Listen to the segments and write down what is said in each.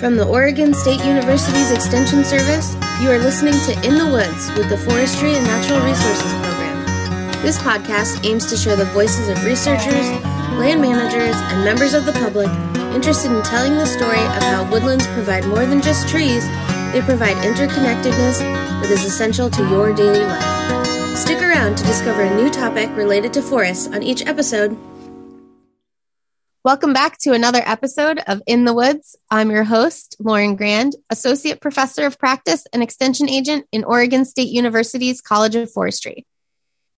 From the Oregon State University's Extension Service, you are listening to In the Woods with the Forestry and Natural Resources Program. This podcast aims to share the voices of researchers, land managers, and members of the public interested in telling the story of how woodlands provide more than just trees, they provide interconnectedness that is essential to your daily life. Stick around to discover a new topic related to forests on each episode Welcome back to another episode of In the Woods. I'm your host, Lauren Grand, Associate Professor of Practice and Extension Agent in Oregon State University's College of Forestry.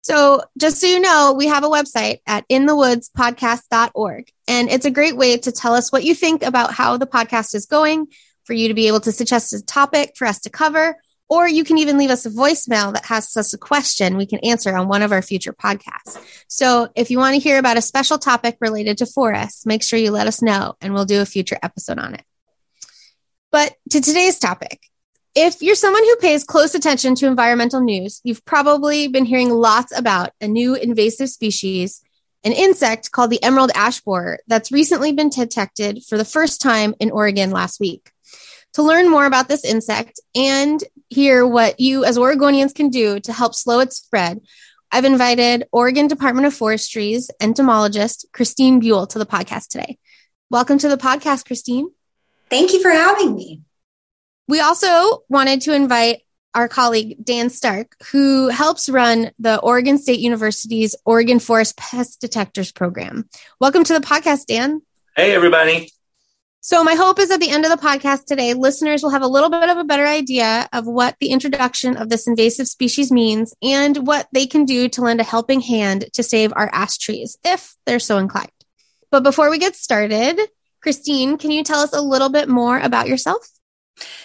So, just so you know, we have a website at inthewoodspodcast.org, and it's a great way to tell us what you think about how the podcast is going, for you to be able to suggest a topic for us to cover, or you can even leave us a voicemail that has us a question we can answer on one of our future podcasts. So if you want to hear about a special topic related to forests, make sure you let us know and we'll do a future episode on it. But to today's topic, if you're someone who pays close attention to environmental news, you've probably been hearing lots about a new invasive species, an insect called the emerald ash borer that's recently been detected for the first time in Oregon last week. To learn more about this insect and hear what you as Oregonians can do to help slow its spread, I've invited Oregon Department of Forestry's entomologist, Christine Buhl, to the podcast today. Welcome to the podcast, Christine. Thank you for having me. We also wanted to invite our colleague, Dan Stark, who helps run the Oregon State University's Oregon Forest Pest Detectors Program. Welcome to the podcast, Dan. Hey, everybody. So, my hope is at the end of the podcast today, listeners will have a little bit of a better idea of what the introduction of this invasive species means and what they can do to lend a helping hand to save our ash trees if they're so inclined. But before we get started, Christine, can you tell us a little bit more about yourself?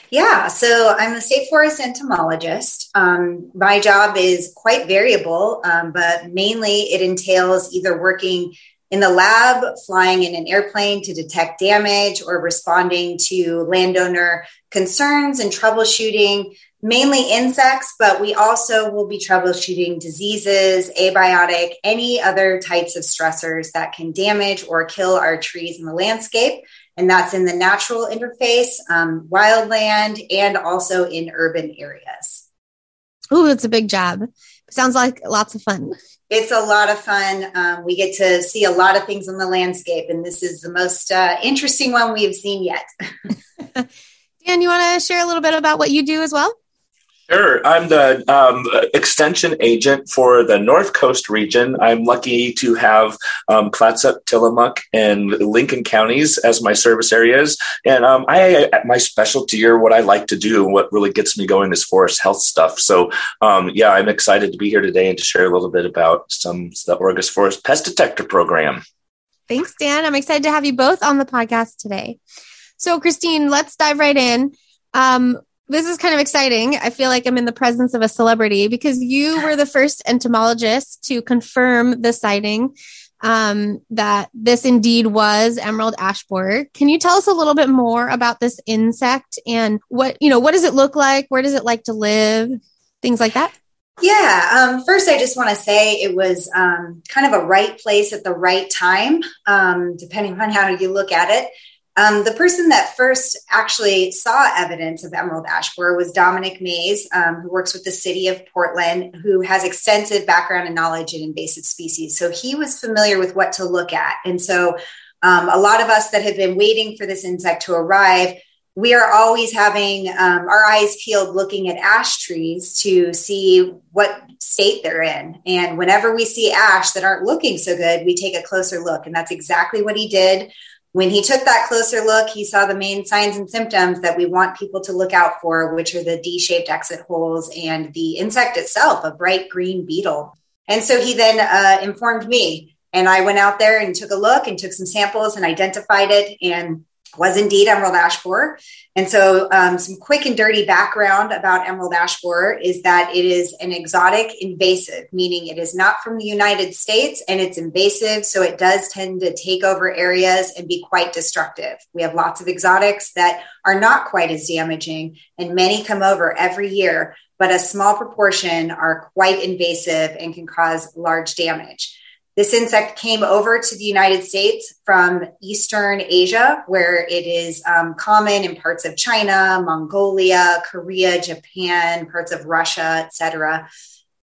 Yeah, so I'm a state forest entomologist. Um, my job is quite variable, um, but mainly it entails either working in the lab, flying in an airplane to detect damage or responding to landowner concerns and troubleshooting mainly insects, but we also will be troubleshooting diseases, abiotic, any other types of stressors that can damage or kill our trees in the landscape. And that's in the natural interface, um, wildland, and also in urban areas. Oh, it's a big job. Sounds like lots of fun it's a lot of fun. Um, we get to see a lot of things on the landscape, and this is the most uh, interesting one we've seen yet. Dan, you want to share a little bit about what you do as well? Sure. I'm the um, extension agent for the North Coast region. I'm lucky to have um, Clatsop, Tillamook, and Lincoln counties as my service areas. And um, I, my specialty or what I like to do, what really gets me going is forest health stuff. So, um, yeah, I'm excited to be here today and to share a little bit about some the Oregon Forest Pest Detector Program. Thanks, Dan. I'm excited to have you both on the podcast today. So, Christine, let's dive right in. Um, this is kind of exciting. I feel like I'm in the presence of a celebrity because you were the first entomologist to confirm the sighting um, that this indeed was emerald ash borer. Can you tell us a little bit more about this insect and what you know? What does it look like? Where does it like to live? Things like that. Yeah. Um, first, I just want to say it was um, kind of a right place at the right time, um, depending on how you look at it. Um, the person that first actually saw evidence of emerald ash borer was Dominic Maze, um, who works with the city of Portland, who has extensive background and knowledge in invasive species. So he was familiar with what to look at. And so um, a lot of us that have been waiting for this insect to arrive, we are always having um, our eyes peeled looking at ash trees to see what state they're in. And whenever we see ash that aren't looking so good, we take a closer look. And that's exactly what he did. When he took that closer look, he saw the main signs and symptoms that we want people to look out for, which are the D shaped exit holes and the insect itself, a bright green beetle. And so he then uh, informed me, and I went out there and took a look and took some samples and identified it. And was indeed emerald ash borer. And so, um, some quick and dirty background about emerald ash borer is that it is an exotic invasive, meaning it is not from the United States and it's invasive. So, it does tend to take over areas and be quite destructive. We have lots of exotics that are not quite as damaging, and many come over every year, but a small proportion are quite invasive and can cause large damage. This insect came over to the United States from Eastern Asia, where it is um, common in parts of China, Mongolia, Korea, Japan, parts of Russia, etc.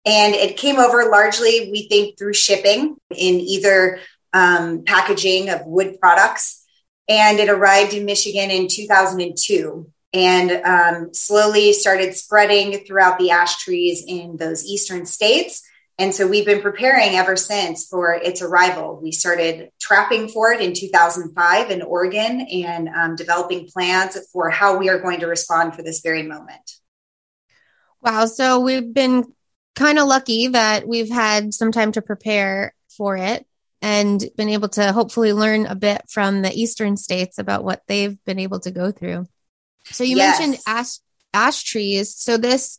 And it came over largely, we think, through shipping in either um, packaging of wood products. And it arrived in Michigan in 2002 and um, slowly started spreading throughout the ash trees in those eastern states. And so we've been preparing ever since for its arrival. We started trapping for it in 2005 in Oregon and um, developing plans for how we are going to respond for this very moment. Wow. So we've been kind of lucky that we've had some time to prepare for it and been able to hopefully learn a bit from the eastern states about what they've been able to go through. So you yes. mentioned ash ash trees. So this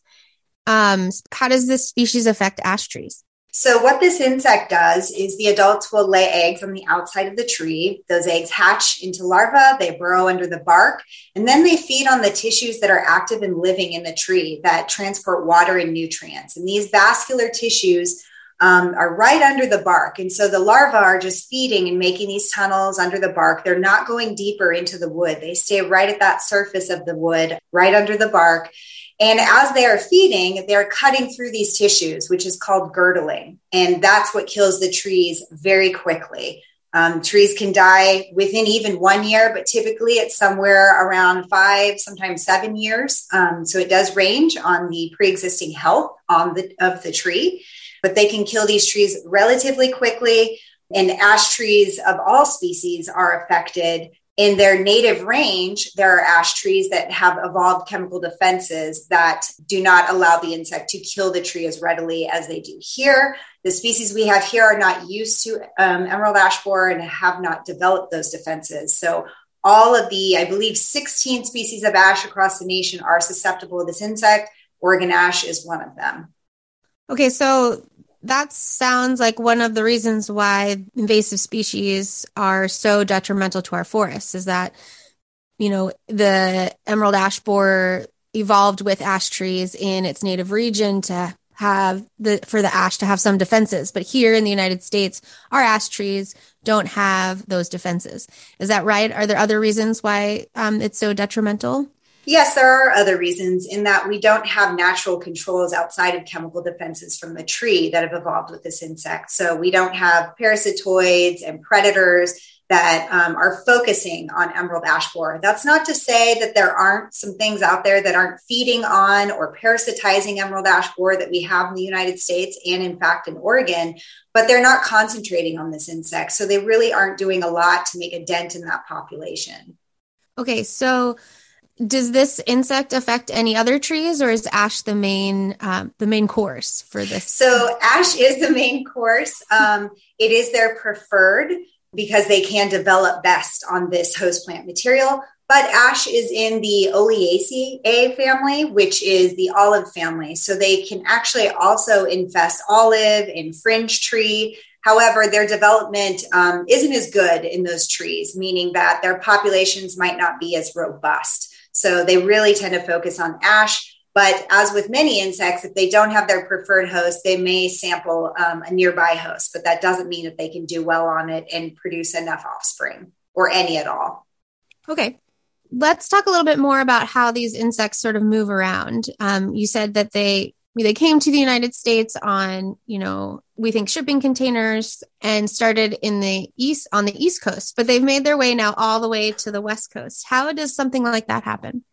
um how does this species affect ash trees? So, what this insect does is the adults will lay eggs on the outside of the tree. Those eggs hatch into larvae, they burrow under the bark, and then they feed on the tissues that are active and living in the tree that transport water and nutrients. And these vascular tissues um, are right under the bark. And so the larvae are just feeding and making these tunnels under the bark. They're not going deeper into the wood, they stay right at that surface of the wood, right under the bark. And as they are feeding, they're cutting through these tissues, which is called girdling. And that's what kills the trees very quickly. Um, trees can die within even one year, but typically it's somewhere around five, sometimes seven years. Um, so it does range on the pre-existing health on the of the tree, but they can kill these trees relatively quickly. And ash trees of all species are affected in their native range, there are ash trees that have evolved chemical defenses that do not allow the insect to kill the tree as readily as they do here. The species we have here are not used to um, emerald ash borer and have not developed those defenses. So, all of the, I believe, 16 species of ash across the nation are susceptible to this insect. Oregon ash is one of them. Okay, so that sounds like one of the reasons why invasive species are so detrimental to our forests is that you know the emerald ash borer evolved with ash trees in its native region to have the for the ash to have some defenses. But here in the united states our ash trees don't have those defenses. Is that right? Are there other reasons why um, it's so detrimental Yes, there are other reasons in that we don't have natural controls outside of chemical defenses from the tree that have evolved with this insect. So we don't have parasitoids and predators that um, are focusing on emerald ash borer. That's not to say that there aren't some things out there that aren't feeding on or parasitizing emerald ash borer that we have in the United States and, in fact, in Oregon, but they're not concentrating on this insect. So they really aren't doing a lot to make a dent in that population. Okay, so does this insect affect any other trees or is ash the main um, the main course for this so ash is the main course um, it is their preferred because they can develop best on this host plant material but ash is in the Oleaceae family, which is the olive family. So they can actually also infest olive and fringe tree. However, their development um, isn't as good in those trees, meaning that their populations might not be as robust. So they really tend to focus on ash. But as with many insects, if they don't have their preferred host, they may sample um, a nearby host, but that doesn't mean that they can do well on it and produce enough offspring or any at all. Okay. Let's talk a little bit more about how these insects sort of move around. Um, you said that they they came to the United States on, you know, we think shipping containers and started in the east on the east coast, but they've made their way now all the way to the west coast. How does something like that happen?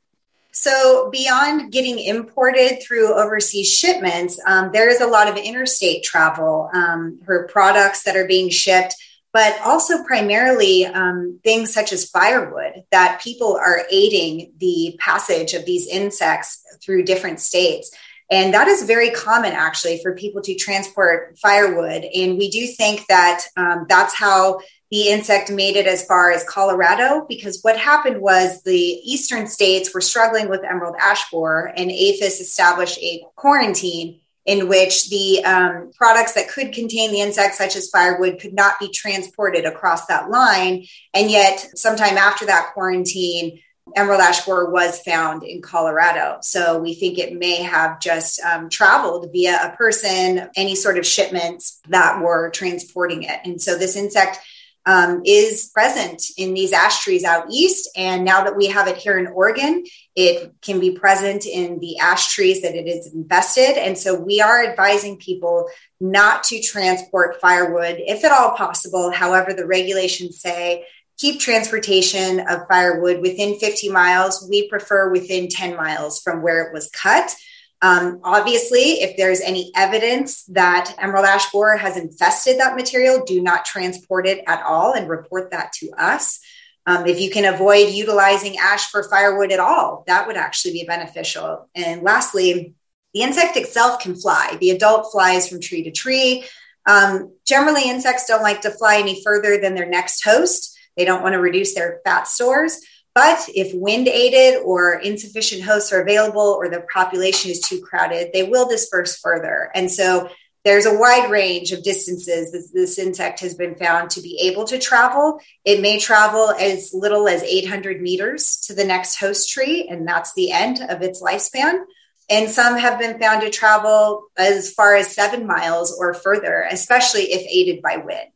So, beyond getting imported through overseas shipments, um, there is a lot of interstate travel um, for products that are being shipped, but also primarily um, things such as firewood that people are aiding the passage of these insects through different states. And that is very common actually for people to transport firewood. And we do think that um, that's how the insect made it as far as Colorado, because what happened was the eastern states were struggling with emerald ash borer, and APHIS established a quarantine in which the um, products that could contain the insect, such as firewood, could not be transported across that line. And yet, sometime after that quarantine, emerald ash borer was found in Colorado. So we think it may have just um, traveled via a person, any sort of shipments that were transporting it. And so this insect um, is present in these ash trees out east. And now that we have it here in Oregon, it can be present in the ash trees that it is infested. And so we are advising people not to transport firewood if at all possible. However, the regulations say keep transportation of firewood within 50 miles. We prefer within 10 miles from where it was cut. Um, obviously, if there's any evidence that emerald ash borer has infested that material, do not transport it at all and report that to us. Um, if you can avoid utilizing ash for firewood at all, that would actually be beneficial. And lastly, the insect itself can fly. The adult flies from tree to tree. Um, generally, insects don't like to fly any further than their next host. They don't want to reduce their fat stores. But if wind aided or insufficient hosts are available or the population is too crowded, they will disperse further. And so there's a wide range of distances this, this, insect has been found to be able to travel. It may travel as little as 800 meters to the next host tree, and that's the end of its lifespan. And some have been found to travel as far as seven miles or further, especially if aided by wind.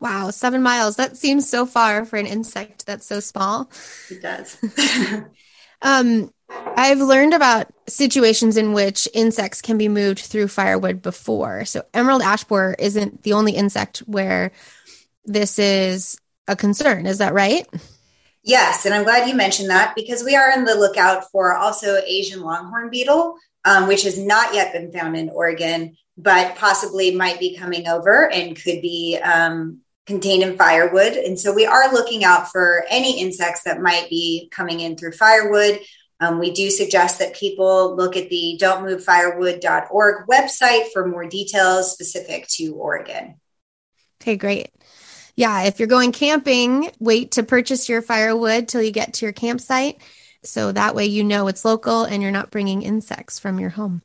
Wow, seven miles. That seems so far for an insect that's so small. It does. um, I've learned about situations in which insects can be moved through firewood before. So, emerald ash borer isn't the only insect where this is a concern. Is that right? Yes. And I'm glad you mentioned that because we are on the lookout for also Asian longhorn beetle, um, which has not yet been found in Oregon, but possibly might be coming over and could be um, contained in firewood. And so we are looking out for any insects that might be coming in through firewood. Um, we do suggest that people look at the don'tmovefirewood.org website for more details specific to Oregon. Okay, great. Yeah, if you're going camping, wait to purchase your firewood till you get to your campsite. So that way you know it's local and you're not bringing insects from your home.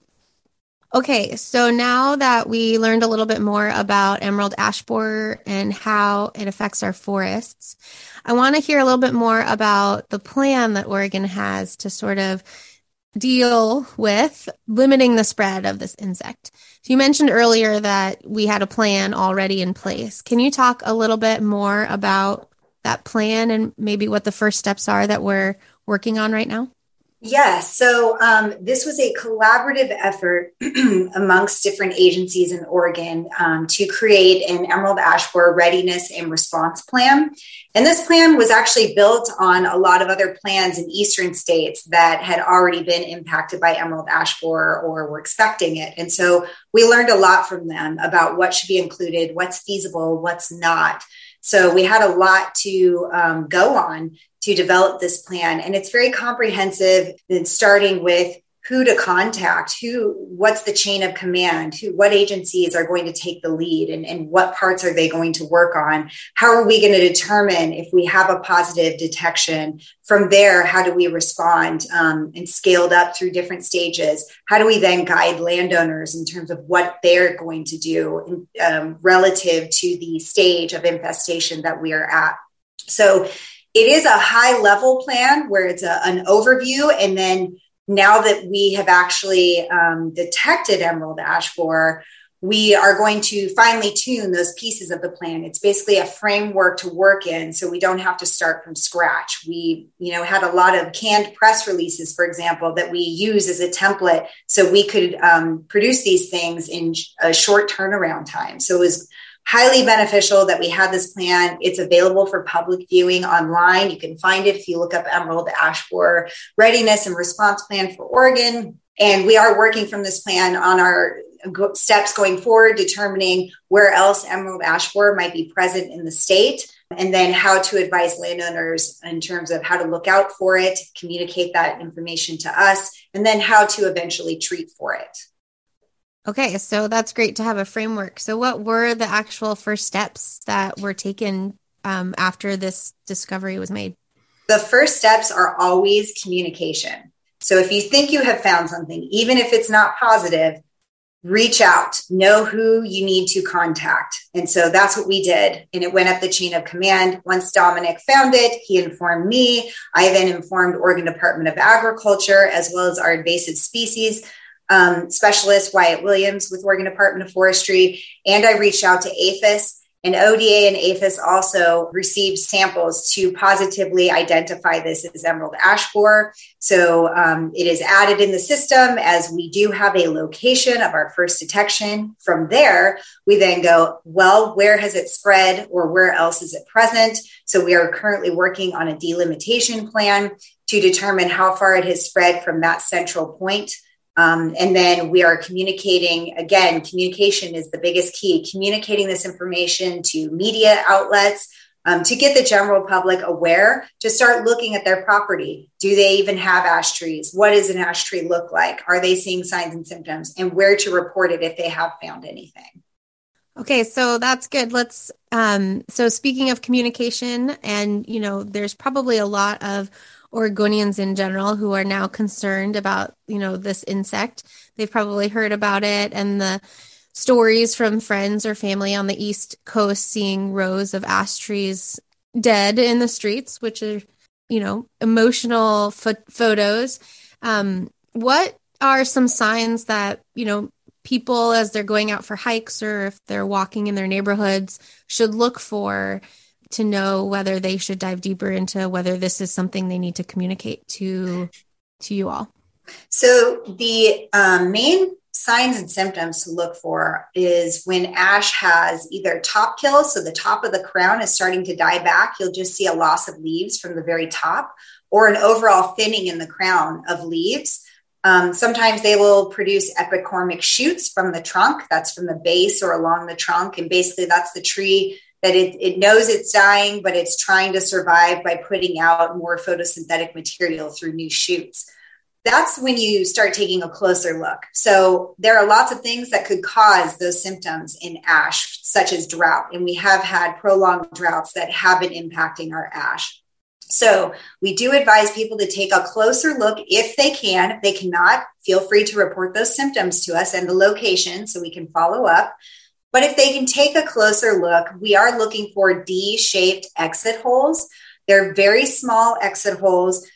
Okay, so now that we learned a little bit more about emerald ash borer and how it affects our forests, I want to hear a little bit more about the plan that Oregon has to sort of deal with limiting the spread of this insect. So you mentioned earlier that we had a plan already in place. Can you talk a little bit more about that plan and maybe what the first steps are that we're working on right now? Yes. So um, this was a collaborative effort amongst different agencies in Oregon um, to create an emerald ash borer readiness and response plan. And this plan was actually built on a lot of other plans in eastern states that had already been impacted by emerald ash borer or were expecting it. And so we learned a lot from them about what should be included, what's feasible, what's not. So we had a lot to um, go on to develop this plan. And it's very comprehensive, starting with who to contact, who, what's the chain of command, who, what agencies are going to take the lead and, and what parts are they going to work on? How are we going to determine if we have a positive detection? From there, how do we respond um, and scaled up through different stages? How do we then guide landowners in terms of what they're going to do um, relative to the stage of infestation that we are at? So it is a high level plan where it's a, an overview. And then now that we have actually um, detected emerald ash borer we are going to finely tune those pieces of the plan. It's basically a framework to work in so we don't have to start from scratch. We you know had a lot of canned press releases for example that we use as a template so we could um, produce these things in a short turnaround time. So it was highly beneficial that we had this plan. It's available for public viewing online. You can find it if you look up Emerald Ash Borer Readiness and Response Plan for Oregon. And we are working from this plan on our steps going forward, determining where else Emerald Ash Borer might be present in the state, and then how to advise landowners in terms of how to look out for it, communicate that information to us, and then how to eventually treat for it. Okay, so that's great to have a framework. So, what were the actual first steps that were taken um, after this discovery was made? The first steps are always communication. So, if you think you have found something, even if it's not positive, reach out, know who you need to contact. And so that's what we did. And it went up the chain of command. Once Dominic found it, he informed me. I then informed Oregon Department of Agriculture, as well as our invasive species um, specialist, Wyatt Williams, with Oregon Department of Forestry. And I reached out to APHIS. And ODA and APHIS also received samples to positively identify this as emerald ash borer. So um, it is added in the system as we do have a location of our first detection. From there, we then go, well, where has it spread or where else is it present? So we are currently working on a delimitation plan to determine how far it has spread from that central point um, and then we are communicating again, communication is the biggest key, communicating this information to media outlets. Um, to get the general public aware to start looking at their property. Do they even have ash trees? What does an ash tree look like? Are they seeing signs and symptoms? And where to report it if they have found anything. Okay, so that's good. Let's um so speaking of communication and you know there's probably a lot of Oregonians in general who are now concerned about, you know, this insect. They've probably heard about it and the stories from friends or family on the East Coast seeing rows of ash trees dead in the streets, which are, you know, emotional fo- photos. Um, what are some signs that, you know, people as they're going out for hikes or if they're walking in their neighborhoods should look for to know whether they should dive deeper into whether this is something they need to communicate to to you all. So the um, main signs and symptoms to look for is when ash has either top kill so the top of the crown is starting to die back you'll just see a loss of leaves from the very top or an overall thinning in the crown of leaves. Um, sometimes they will produce epicormic shoots from the trunk that's from the base or along the trunk and basically that's the tree that it, it knows it's dying, but it's trying to survive by putting out more photosynthetic material through new shoots. That's when you start taking a closer look. So, there are lots of things that could cause those symptoms in ash, such as drought. And we have had prolonged droughts that have been impacting our ash. So, we do advise people to take a closer look if they can. If they cannot, feel free to report those symptoms to us and the location so we can follow up. But if they can take a closer look, we are looking for D shaped exit holes. They're very small exit holes,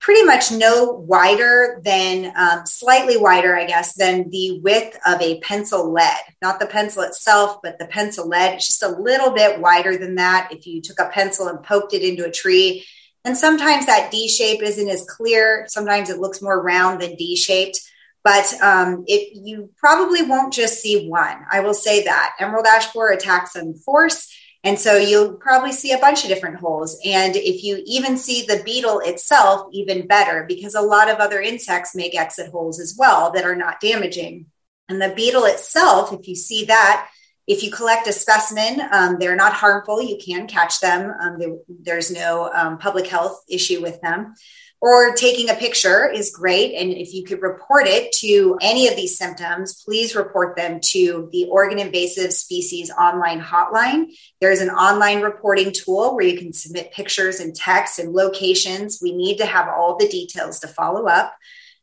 pretty much no wider than, um, slightly wider, I guess, than the width of a pencil lead. Not the pencil itself, but the pencil lead. It's just a little bit wider than that. If you took a pencil and poked it into a tree, and sometimes that D shape isn't as clear. Sometimes it looks more round than D shaped but um, it, you probably won't just see one. I will say that emerald ash borer attacks in force. And so you'll probably see a bunch of different holes. And if you even see the beetle itself, even better, because a lot of other insects make exit holes as well that are not damaging. And the beetle itself, if you see that, if you collect a specimen, um, they're not harmful. You can catch them. Um, they, there's no um, public health issue with them or taking a picture is great. And if you could report it to any of these symptoms, please report them to the Oregon Invasive Species Online Hotline. There's an online reporting tool where you can submit pictures and text and locations. We need to have all the details to follow up.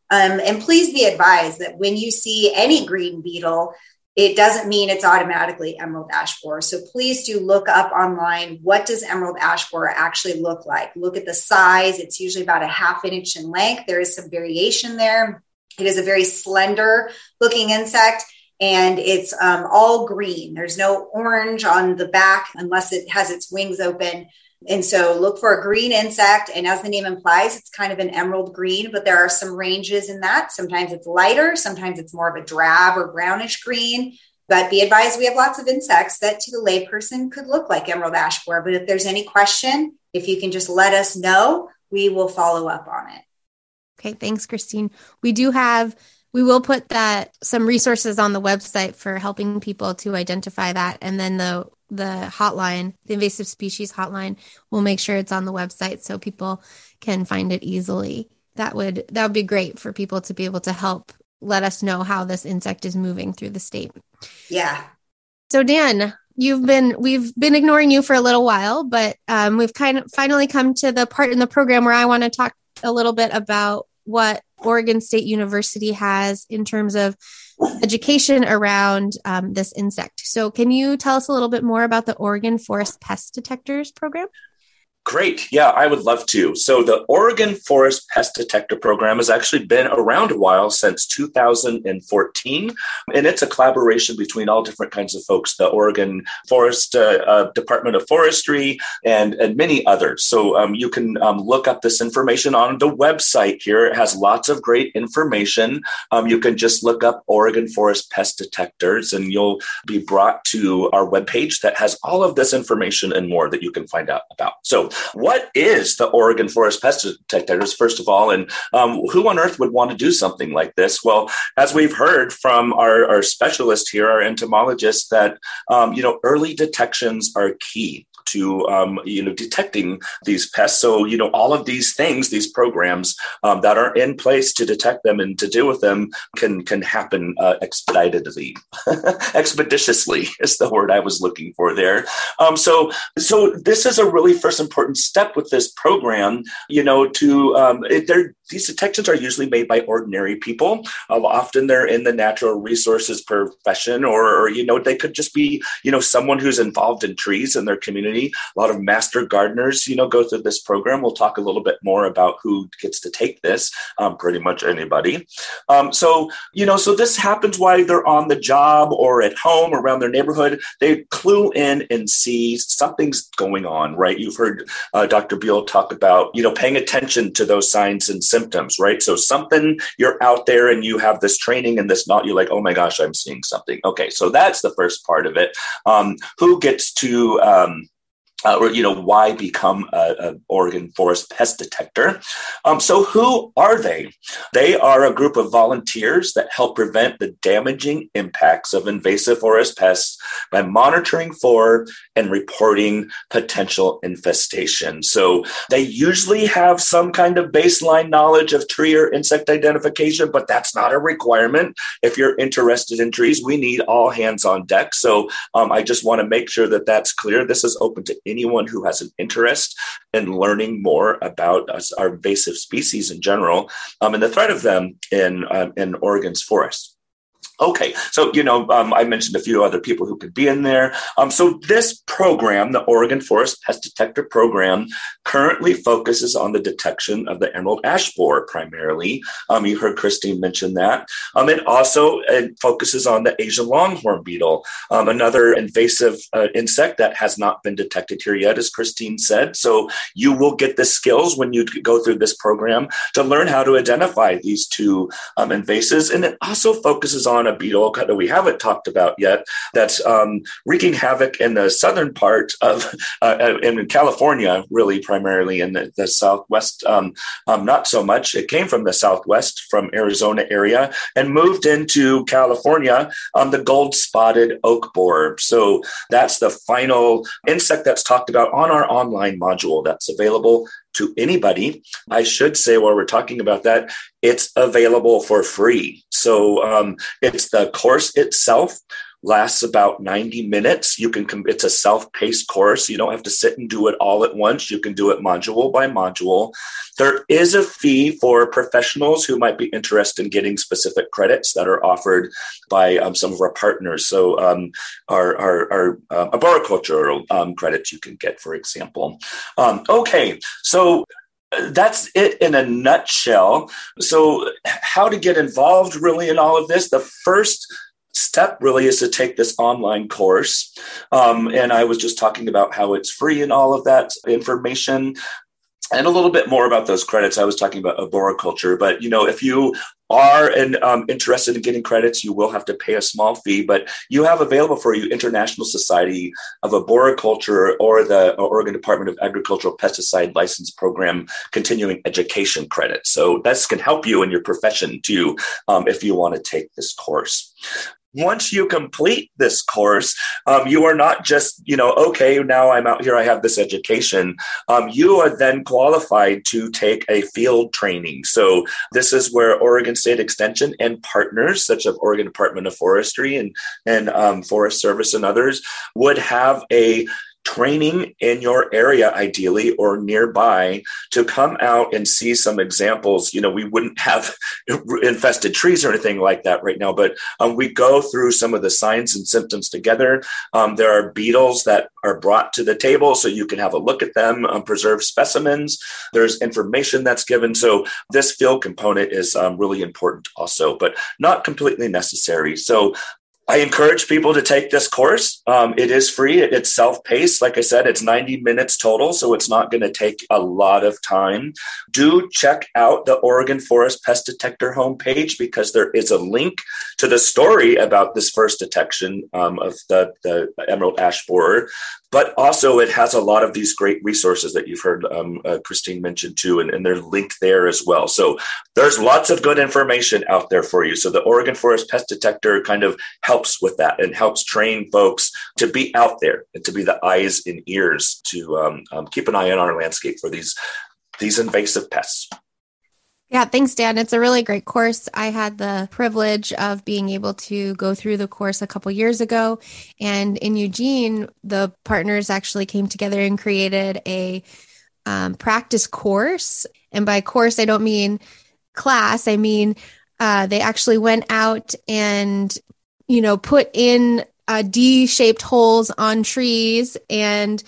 Um, and please be advised that when you see any green beetle, it doesn't mean it's automatically emerald ash borer. So please do look up online. What does emerald ash borer actually look like? Look at the size. It's usually about a half an inch in length. There is some variation there. It is a very slender looking insect and it's um, all green. There's no orange on the back unless it has its wings open. And so look for a green insect. And as the name implies, it's kind of an emerald green, but there are some ranges in that. Sometimes it's lighter, sometimes it's more of a drab or brownish green. But be advised, we have lots of insects that to the layperson could look like emerald ash borer. But if there's any question, if you can just let us know, we will follow up on it. Okay, thanks, Christine. We do have we will put that some resources on the website for helping people to identify that and then the the hotline, the invasive species hotline. We'll make sure it's on the website so people can find it easily. That would that would be great for people to be able to help let us know how this insect is moving through the state. Yeah. So Dan, you've been we've been ignoring you for a little while, but um, we've kind of finally come to the part in the program where I want to talk a little bit about what Oregon State University has in terms of education around um, this insect. So, can you tell us a little bit more about the Oregon Forest Pest Detectors program? Great. Yeah, I would love to. So, the Oregon Forest Pest Detector Program has actually been around a while since 2014. And it's a collaboration between all different kinds of folks the Oregon Forest uh, uh, Department of Forestry and, and many others. So, um, you can um, look up this information on the website here. It has lots of great information. Um, you can just look up Oregon Forest Pest Detectors and you'll be brought to our webpage that has all of this information and more that you can find out about. So, what is the Oregon Forest Pest Detectors, first of all, and um, who on earth would want to do something like this? Well, as we've heard from our, our specialist here, our entomologist, that um, you know early detections are key to um, you know detecting these pests. So you know all of these things, these programs um, that are in place to detect them and to deal with them can can happen uh, expeditedly, expeditiously is the word I was looking for there. Um, so so this is a really first important step with this program. You know to um, it, these detections are usually made by ordinary people. Uh, often they're in the natural resources profession, or, or you know they could just be you know someone who's involved in trees in their community. A lot of master gardeners, you know, go through this program. We'll talk a little bit more about who gets to take this. Um, pretty much anybody. Um, so you know, so this happens while they're on the job or at home around their neighborhood. They clue in and see something's going on, right? You've heard uh, Dr. Beal talk about you know paying attention to those signs and symptoms, right? So something you're out there and you have this training and this not you're like, oh my gosh, I'm seeing something. Okay, so that's the first part of it. Um, who gets to um, uh, or you know why become an Oregon forest pest detector. Um, so who are they? They are a group of volunteers that help prevent the damaging impacts of invasive forest pests by monitoring for and reporting potential infestation. So they usually have some kind of baseline knowledge of tree or insect identification, but that's not a requirement. If you're interested in trees, we need all hands on deck. So um, I just want to make sure that that's clear. This is open to anyone who has an interest in learning more about us, our invasive species in general um, and the threat of them in, uh, in Oregon's forests. Okay, so you know, um, I mentioned a few other people who could be in there. Um, so this program, the Oregon Forest Pest Detector Program, currently focuses on the detection of the emerald ash borer primarily. Um, you heard Christine mention that. Um, it also it focuses on the Asian longhorn beetle, um, another invasive uh, insect that has not been detected here yet, as Christine said. So you will get the skills when you go through this program to learn how to identify these two um, invasives, and it also focuses on a beetle that we haven't talked about yet that's um, wreaking havoc in the southern part of uh, uh, in California, really primarily in the, the southwest. Um, um, not so much. It came from the southwest, from Arizona area, and moved into California. Um, the gold spotted oak borer. So that's the final insect that's talked about on our online module that's available to anybody. I should say, while we're talking about that, it's available for free. So um, it's the course itself lasts about 90 minutes. You can, it's a self paced course. You don't have to sit and do it all at once. You can do it module by module. There is a fee for professionals who might be interested in getting specific credits that are offered by um, some of our partners. So, um, our, our, our uh, arboricultural um, credits you can get, for example. Um, okay, so that's it in a nutshell. So, how to get involved really in all of this? The first step really is to take this online course. Um, and I was just talking about how it's free and all of that information. And a little bit more about those credits. I was talking about arboriculture, but you know, if you are and um, interested in getting credits, you will have to pay a small fee. But you have available for you International Society of Arboriculture or the Oregon Department of Agricultural Pesticide License Program continuing education credit. So this can help you in your profession too, um, if you want to take this course once you complete this course, um, you are not just, you know, okay, now I'm out here, I have this education. Um, you are then qualified to take a field training. So this is where Oregon State Extension and partners, such as Oregon Department of Forestry and, and um, Forest Service and others, would have a training in your area ideally or nearby to come out and see some examples. You know we wouldn't have infested trees or anything like that right now but um, we go through some of the signs and symptoms together. Um, there are beetles that are brought to the table so you can have a look at them um, preserve specimens. There's information that's given so this field component is um, really important also but not completely necessary. So I encourage people to take this course. Um, it is free. It's self paced. Like I said, it's 90 minutes total, so it's not going to take a lot of time. Do check out the Oregon Forest Pest Detector homepage because there is a link to the story about this first detection um, of the, the emerald ash borer but also it has a lot of these great resources that you've heard um, uh, Christine mention too, and, and, they're linked there as well. So there's lots of good information out there for you. So the Oregon Forest Pest Detector kind of helps with that and helps train folks to be out there and to be the eyes and ears to um, um, keep an eye on our landscape for these these invasive pests. Yeah, thanks, Dan. It's a really great course. I had the privilege of being able to go through the course a couple years ago. And in Eugene, the partners actually came together and created a um, practice course. And by course, I don't mean class, I mean uh, they actually went out and, you know, put in uh, D shaped holes on trees and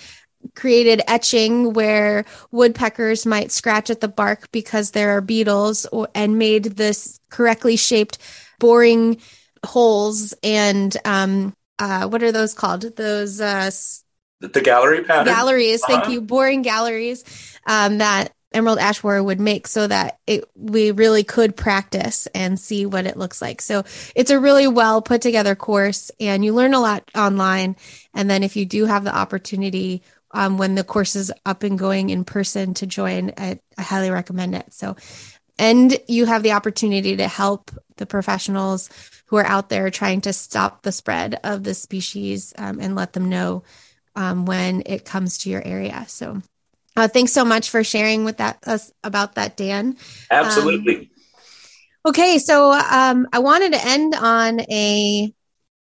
created etching where woodpeckers might scratch at the bark because there are beetles or, and made this correctly shaped boring holes and um uh what are those called? Those uh the gallery pattern? Galleries. Uh-huh. thank you. Boring galleries um that emerald ash borer would make so that it, we really could practice and see what it looks like. So it's a really well put together course and you learn a lot online. And then if you do have the opportunity um, when the course is up and going in person to join. I, I highly recommend it. So, and you have the opportunity to help the professionals who are out there trying to stop the spread of the species um, and let them know um, when it comes to your area. So, uh, thanks so much for sharing with that us about that, Dan. Absolutely. Um, okay, so um, I wanted to end on a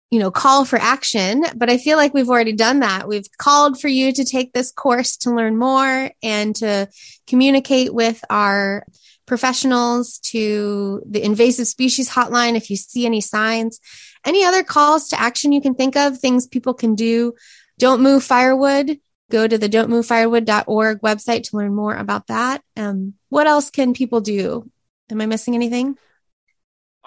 you know, call for action, but I feel like we've already done that. We've called for you to take this course to learn more and to communicate with our professionals to the invasive species hotline if you see any signs. Any other calls to action you can think of, things people can do? Don't move firewood. Go to the don'tmovefirewood.org website to learn more about that. Um, what else can people do? Am I missing anything?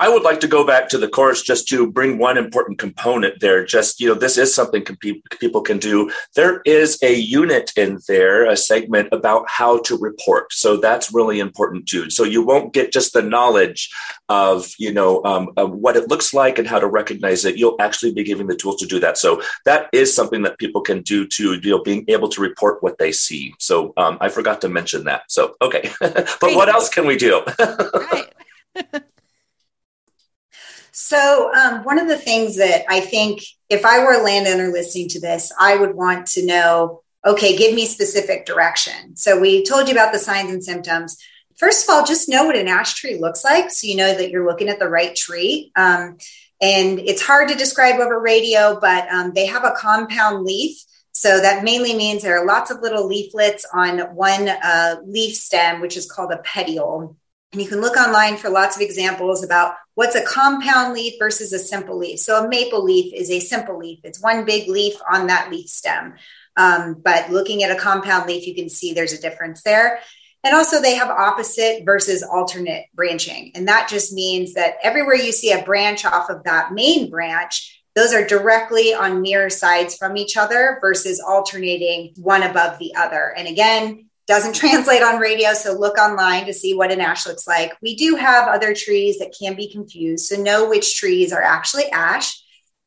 I would like to go back to the course just to bring one important component there. Just, you know, this is something people can do. There is a unit in there, a segment about how to report. So that's really important too. So you won't get just the knowledge of, you know, um, of what it looks like and how to recognize it. You'll actually be giving the tools to do that. So that is something that people can do to, you know, being able to report what they see. So um, I forgot to mention that. So, okay. but Great. what else can we do? right. So, um, one of the things that I think if I were a landowner listening to this, I would want to know okay, give me specific direction. So, we told you about the signs and symptoms. First of all, just know what an ash tree looks like so you know that you're looking at the right tree. Um, and it's hard to describe over radio, but um, they have a compound leaf. So that mainly means there are lots of little leaflets on one uh, leaf stem, which is called a petiole. And you can look online for lots of examples about what's a compound leaf versus a simple leaf. So a maple leaf is a simple leaf. It's one big leaf on that leaf stem. Um, but looking at a compound leaf, you can see there's a difference there. And also, they have opposite versus alternate branching. And that just means that everywhere you see a branch off of that main branch, those are directly on mirror sides from each other versus alternating one above the other. And again, doesn't translate on radio, so look online to see what an ash looks like. We do have other trees that can be confused, so know which trees are actually ash.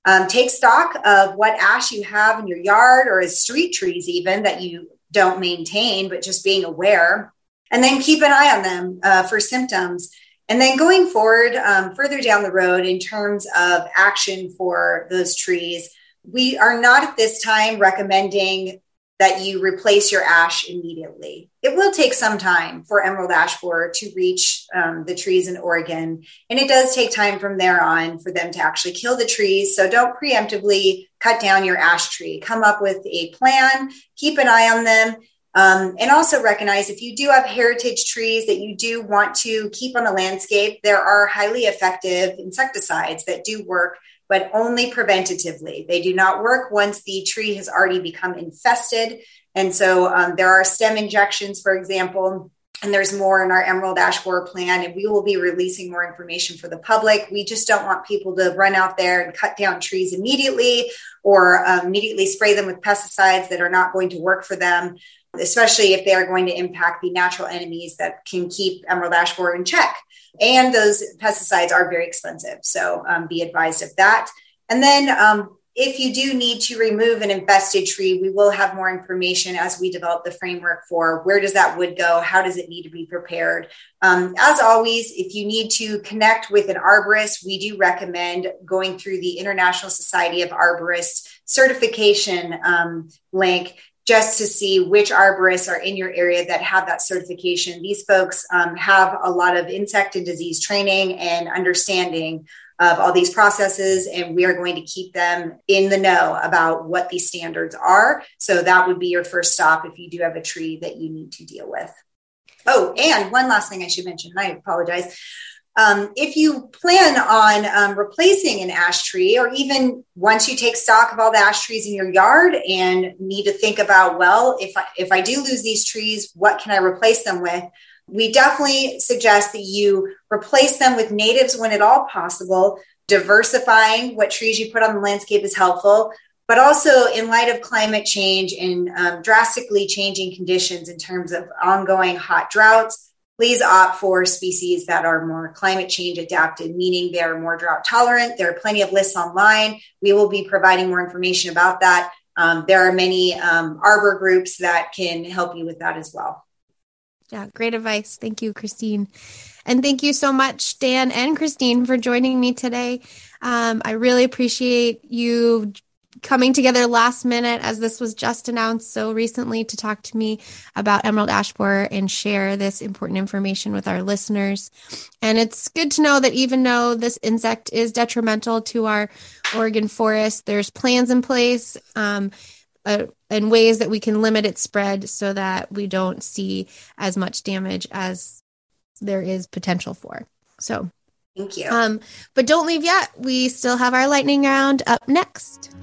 Um, take stock of what ash you have in your yard or as street trees, even that you don't maintain, but just being aware. And then keep an eye on them uh, for symptoms. And then going forward, um, further down the road, in terms of action for those trees, we are not at this time recommending that you replace your ash immediately. It will take some time for emerald ash borer to reach um, the trees in Oregon. And it does take time from there on for them to actually kill the trees. So don't preemptively cut down your ash tree. Come up with a plan, keep an eye on them. Um, and also recognize if you do have heritage trees that you do want to keep on the landscape, there are highly effective insecticides that do work but only preventatively. They do not work once the tree has already become infested. And so um, there are stem injections, for example, and there's more in our Emerald Ash Borer plan, and we will be releasing more information for the public. We just don't want people to run out there and cut down trees immediately or um, immediately spray them with pesticides that are not going to work for them, especially if they are going to impact the natural enemies that can keep Emerald Ash Borer in check. And those pesticides are very expensive. So um, be advised of that. And then um, if you do need to remove an infested tree, we will have more information as we develop the framework for where does that wood go? How does it need to be prepared? Um, as always, if you need to connect with an arborist, we do recommend going through the International Society of Arborists certification um, link just to see which arborists are in your area that have that certification. These folks um, have a lot of insect and disease training and understanding of all these processes, and we are going to keep them in the know about what these standards are. So that would be your first stop if you do have a tree that you need to deal with. Oh, and one last thing I should mention, I apologize. Um, if you plan on um, replacing an ash tree, or even once you take stock of all the ash trees in your yard and need to think about, well, if I, if I do lose these trees, what can I replace them with? We definitely suggest that you replace them with natives when at all possible. Diversifying what trees you put on the landscape is helpful, but also in light of climate change and um, drastically changing conditions in terms of ongoing hot droughts please opt for species that are more climate change adapted, meaning they are more drought tolerant. There are plenty of lists online. We will be providing more information about that. Um, there are many um, arbor groups that can help you with that as well. Yeah, great advice. Thank you, Christine. And thank you so much, Dan and Christine, for joining me today. Um, I really appreciate you coming together last minute as this was just announced so recently to talk to me about Emerald Ash Borer and share this important information with our listeners. And it's good to know that even though this insect is detrimental to our Oregon forest, there's plans in place um, uh, and ways that we can limit its spread so that we don't see as much damage as there is potential for. So Thank you. Um, but don't leave yet. We still have our lightning round up next.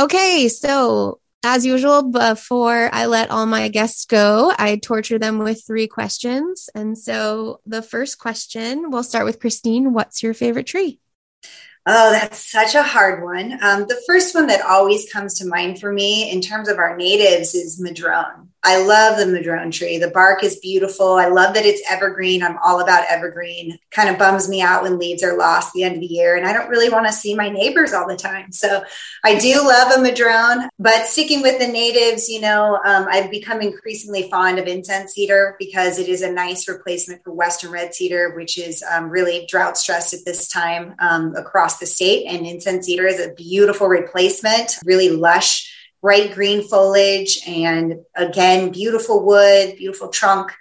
Okay, so as usual, before I let all my guests go, I torture them with three questions. And so the first question, we'll start with Christine. What's your favorite tree? Oh, that's such a hard one. Um, the first one that always comes to mind for me in terms of our natives is madrone. I love the madrone tree. The bark is beautiful. I love that it's evergreen. I'm all about evergreen. Kind of bums me out when leaves are lost the end of the year, and I don't really want to see my neighbors all the time. So I do love a madrone, but sticking with the natives, you know, um, I've become increasingly fond of incense cedar because it is a nice replacement for western red cedar, which is um, really drought stressed at this time um, across the state. And incense cedar is a beautiful replacement, really lush bright green foliage and again beautiful wood beautiful trunk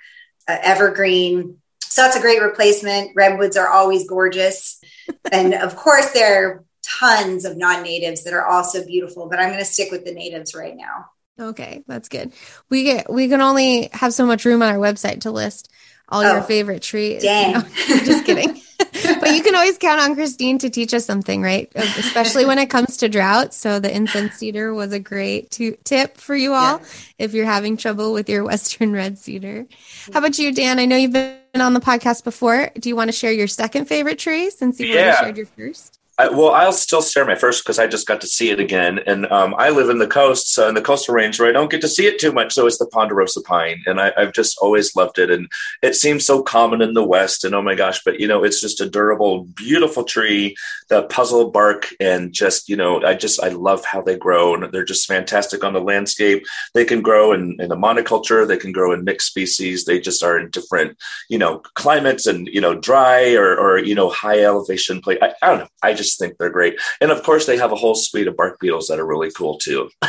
uh, evergreen. So that's a great replacement. Redwoods are always gorgeous. And of course there are tons of non-natives that are also beautiful but i'm going to stick with the natives right now. Okay that's good. We get we can only have so much room on our website to list all oh, your favorite trees dang. You know? just kidding but you can always count on Christine to teach us something, right? Especially when it comes to drought. So the incense cedar was a great to- tip for you all yeah. if you're having trouble with your Western red cedar. How about you, Dan? I know you've been on the podcast before. Do you want to share your second favorite tree since you've yeah. already shared your first? I, well, I'll still share my first because I just got to see it again, and um, I live in the coast, so in the coastal range where I don't get to see it too much. So it's the ponderosa pine, and I, have just always loved it. And it seems so common in the West, and oh my gosh, but you know, it's just a durable, beautiful tree. The puzzle bark, and just you know, I just I love how they grow, and they're just fantastic on the landscape. They can grow in, in a monoculture, they can grow in mixed species. They just are in different, you know, climates, and you know, dry or or you know, high elevation place. I, I don't know. I just just think they're great. And of course, they have a whole suite of bark beetles that are really cool too.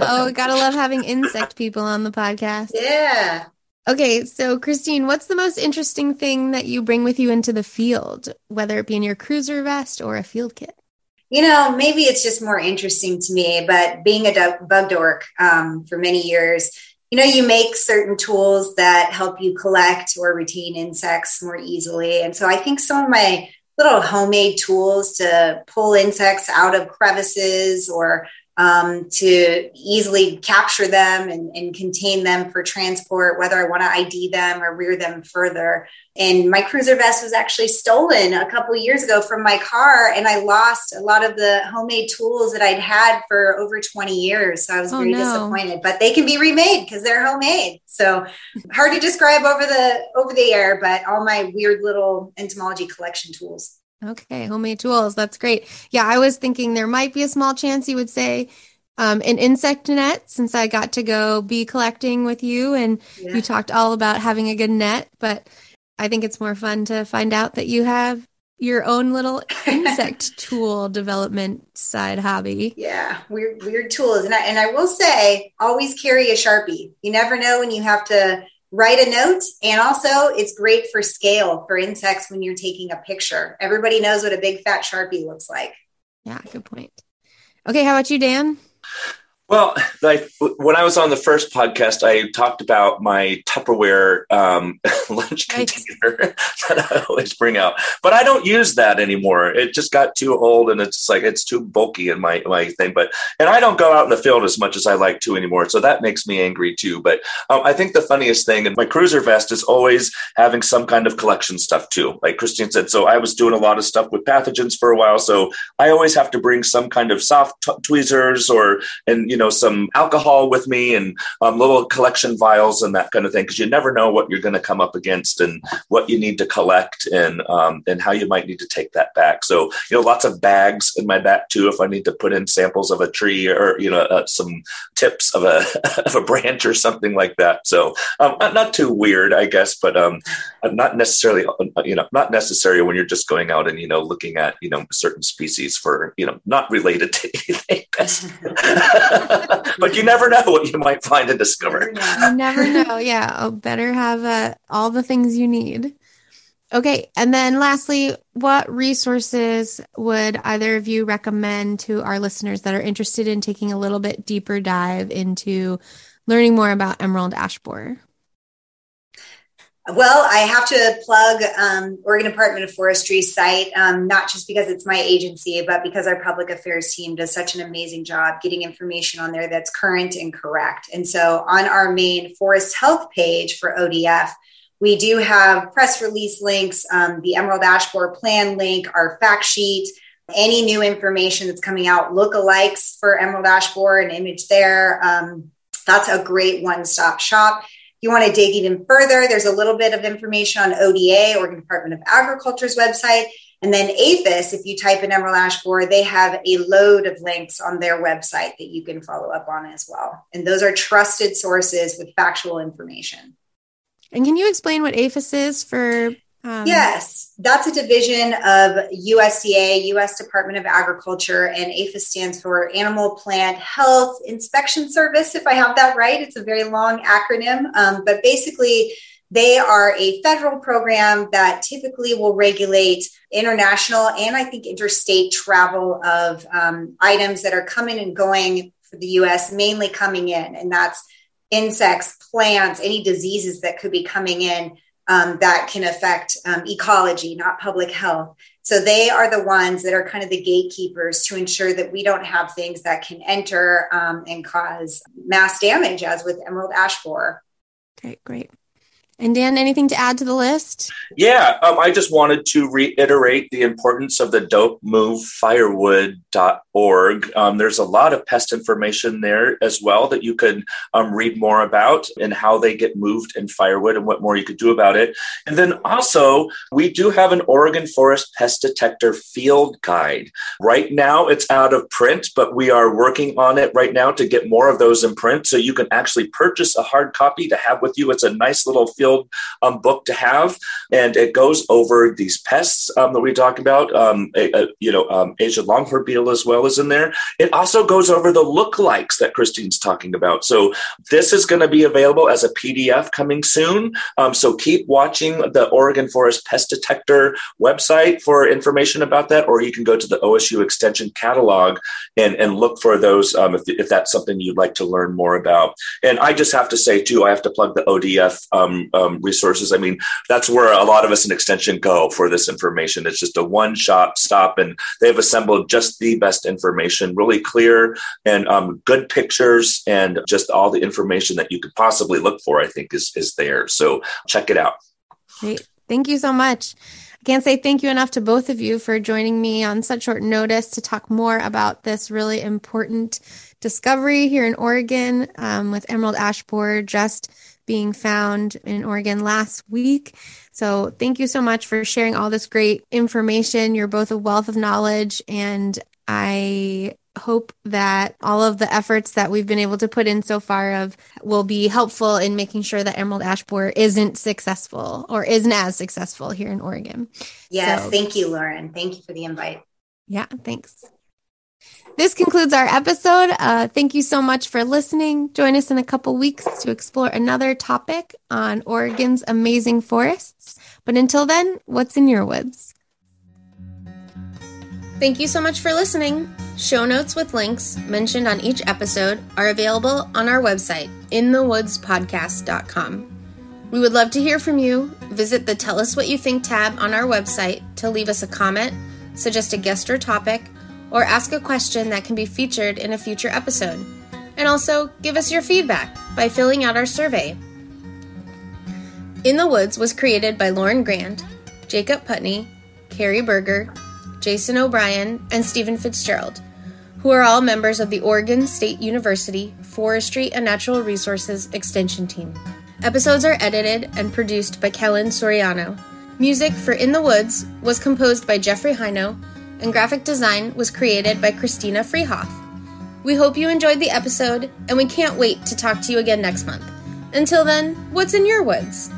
oh, gotta love having insect people on the podcast. Yeah. Okay, so Christine, what's the most interesting thing that you bring with you into the field, whether it be in your cruiser vest or a field kit? You know, maybe it's just more interesting to me, but being a bug dork um, for many years, you know, you make certain tools that help you collect or retain insects more easily. And so I think some of my little homemade tools to pull insects out of crevices or um, to easily capture them and, and, contain them for transport, whether I want to ID them or rear them further. And my cruiser vest was actually stolen a couple years ago from my car, and I lost a lot of the homemade tools that I'd had for over 20 years. So I was oh, very no. disappointed, but they can be remade because they're homemade. So hard to describe over the over the air, but all my weird little entomology collection tools. Okay, homemade tools. That's great. Yeah, I was thinking there might be a small chance you would say um, an insect net since I got to go bee collecting with you and yeah. you talked all about having a good net. But I think it's more fun to find out that you have your own little insect tool development side hobby. Yeah, weird weird tools. And I, and I will say, always carry a Sharpie. You never know when you have to write a note and also it's great for scale for insects when you're taking a picture. Everybody knows what a big fat sharpie looks like. Yeah good point. Okay how about you dan well, I, when I was on the first podcast, I talked about my Tupperware um, lunch nice. container that I always bring out, but I don't use that anymore. It just got too old, and it's like it's too bulky in my my thing. But and I don't go out in the field as much as I like to anymore, so that makes me angry too. But um, I think the funniest thing in my cruiser vest is always having some kind of collection stuff too. Like Christine said, so I was doing a lot of stuff with pathogens for a while, so I always have to bring some kind of soft t- tweezers or and you know some alcohol with me and um, little collection vials and that kind of thing because you never know what you're going to come up against and what you need to collect and um, and how you might need to take that back. So you know, lots of bags in my back too if I need to put in samples of a tree or you know uh, some tips of a of a branch or something like that. So um, not too weird, I guess, but um, not necessarily uh, you know not necessary when you're just going out and you know looking at you know certain species for you know not related to anything. but you never know what you might find and discover. You never know. Yeah. Oh, better have uh, all the things you need. Okay. And then lastly, what resources would either of you recommend to our listeners that are interested in taking a little bit deeper dive into learning more about emerald ash borer? Well, I have to plug um, Oregon Department of Forestry site, um, not just because it's my agency, but because our public affairs team does such an amazing job getting information on there that's current and correct. And so on our main forest health page for ODF, we do have press release links, um, the Emerald Ash Plan link, our fact sheet, any new information that's coming out, lookalikes for Emerald Ash an image there. Um, that's a great one stop shop you want to dig even further, there's a little bit of information on ODA, Oregon Department of Agriculture's website. And then APHIS, if you type in Emerald Ash Borer, they have a load of links on their website that you can follow up on as well. And those are trusted sources with factual information. And can you explain what APHIS is for um, yes, that's a division of USDA, U.S. Department of Agriculture, and APHIS stands for Animal Plant Health Inspection Service, if I have that right. It's a very long acronym, um, but basically, they are a federal program that typically will regulate international and I think interstate travel of um, items that are coming and going for the US, mainly coming in. And that's insects, plants, any diseases that could be coming in um, that can affect um, ecology, not public health. So they are the ones that are kind of the gatekeepers to ensure that we don't have things that can enter um, and cause mass damage, as with emerald ash borer. Okay, great. And Dan, anything to add to the list? Yeah, um, I just wanted to reiterate the importance of the dontmovefirewood.org. Um, there's a lot of pest information there as well that you can um, read more about and how they get moved in firewood and what more you could do about it. And then also, we do have an Oregon Forest Pest Detector field guide. Right now, it's out of print, but we are working on it right now to get more of those in print so you can actually purchase a hard copy to have with you. It's a nice little field um, book to have, and it goes over these pests um, that we talk about. Um, a, a, you know, um, Asian longhorn beetle as well is in there. It also goes over the lookalikes that Christine's talking about. So this is going to be available as a PDF coming soon. Um, so keep watching the Oregon Forest Pest Detector website for information about that, or you can go to the OSU Extension catalog and, and look for those um, if, if that's something you'd like to learn more about. And I just have to say, too, I have to plug the ODF um, um, resources. I mean, that's where a lot of us in Extension go for this information. It's just a one shop stop, and they've assembled just the best information, really clear and um, good pictures, and just all the information that you could possibly look for, I think, is, is there. So check it out. Great. Thank you so much. I can't say thank you enough to both of you for joining me on such short notice to talk more about this really important discovery here in Oregon um, with emerald ash borer just being found in Oregon last week. So, thank you so much for sharing all this great information. You're both a wealth of knowledge, and I hope that all of the efforts that we've been able to put in so far of will be helpful in making sure that emerald ash borer isn't successful or isn't as successful here in Oregon. Yes, so, thank you, Lauren. Thank you for the invite. Yeah, thanks. This concludes our episode. Uh, thank you so much for listening. Join us in a couple weeks to explore another topic on Oregon's amazing forests. But until then, what's in your woods? Thank you so much for listening. Show notes with links mentioned on each episode are available on our website, inthewoodspodcast.com. We would love to hear from you. Visit the Tell Us What You Think tab on our website to leave us a comment, suggest a guest or topic, or ask a question that can be featured in a future episode. And also, give us your feedback by filling out our survey. In the Woods was created by Lauren Grand, Jacob Putney, Carrie Berger, Jason O'Brien, and Stephen Fitzgerald who are all members of the Oregon State University Forestry and Natural Resources Extension Team. Episodes are edited and produced by Kellen Soriano. Music for In the Woods was composed by Jeffrey Heino, and graphic design was created by Christina Freehoff. We hope you enjoyed the episode, and we can't wait to talk to you again next month. Until then, what's in your woods?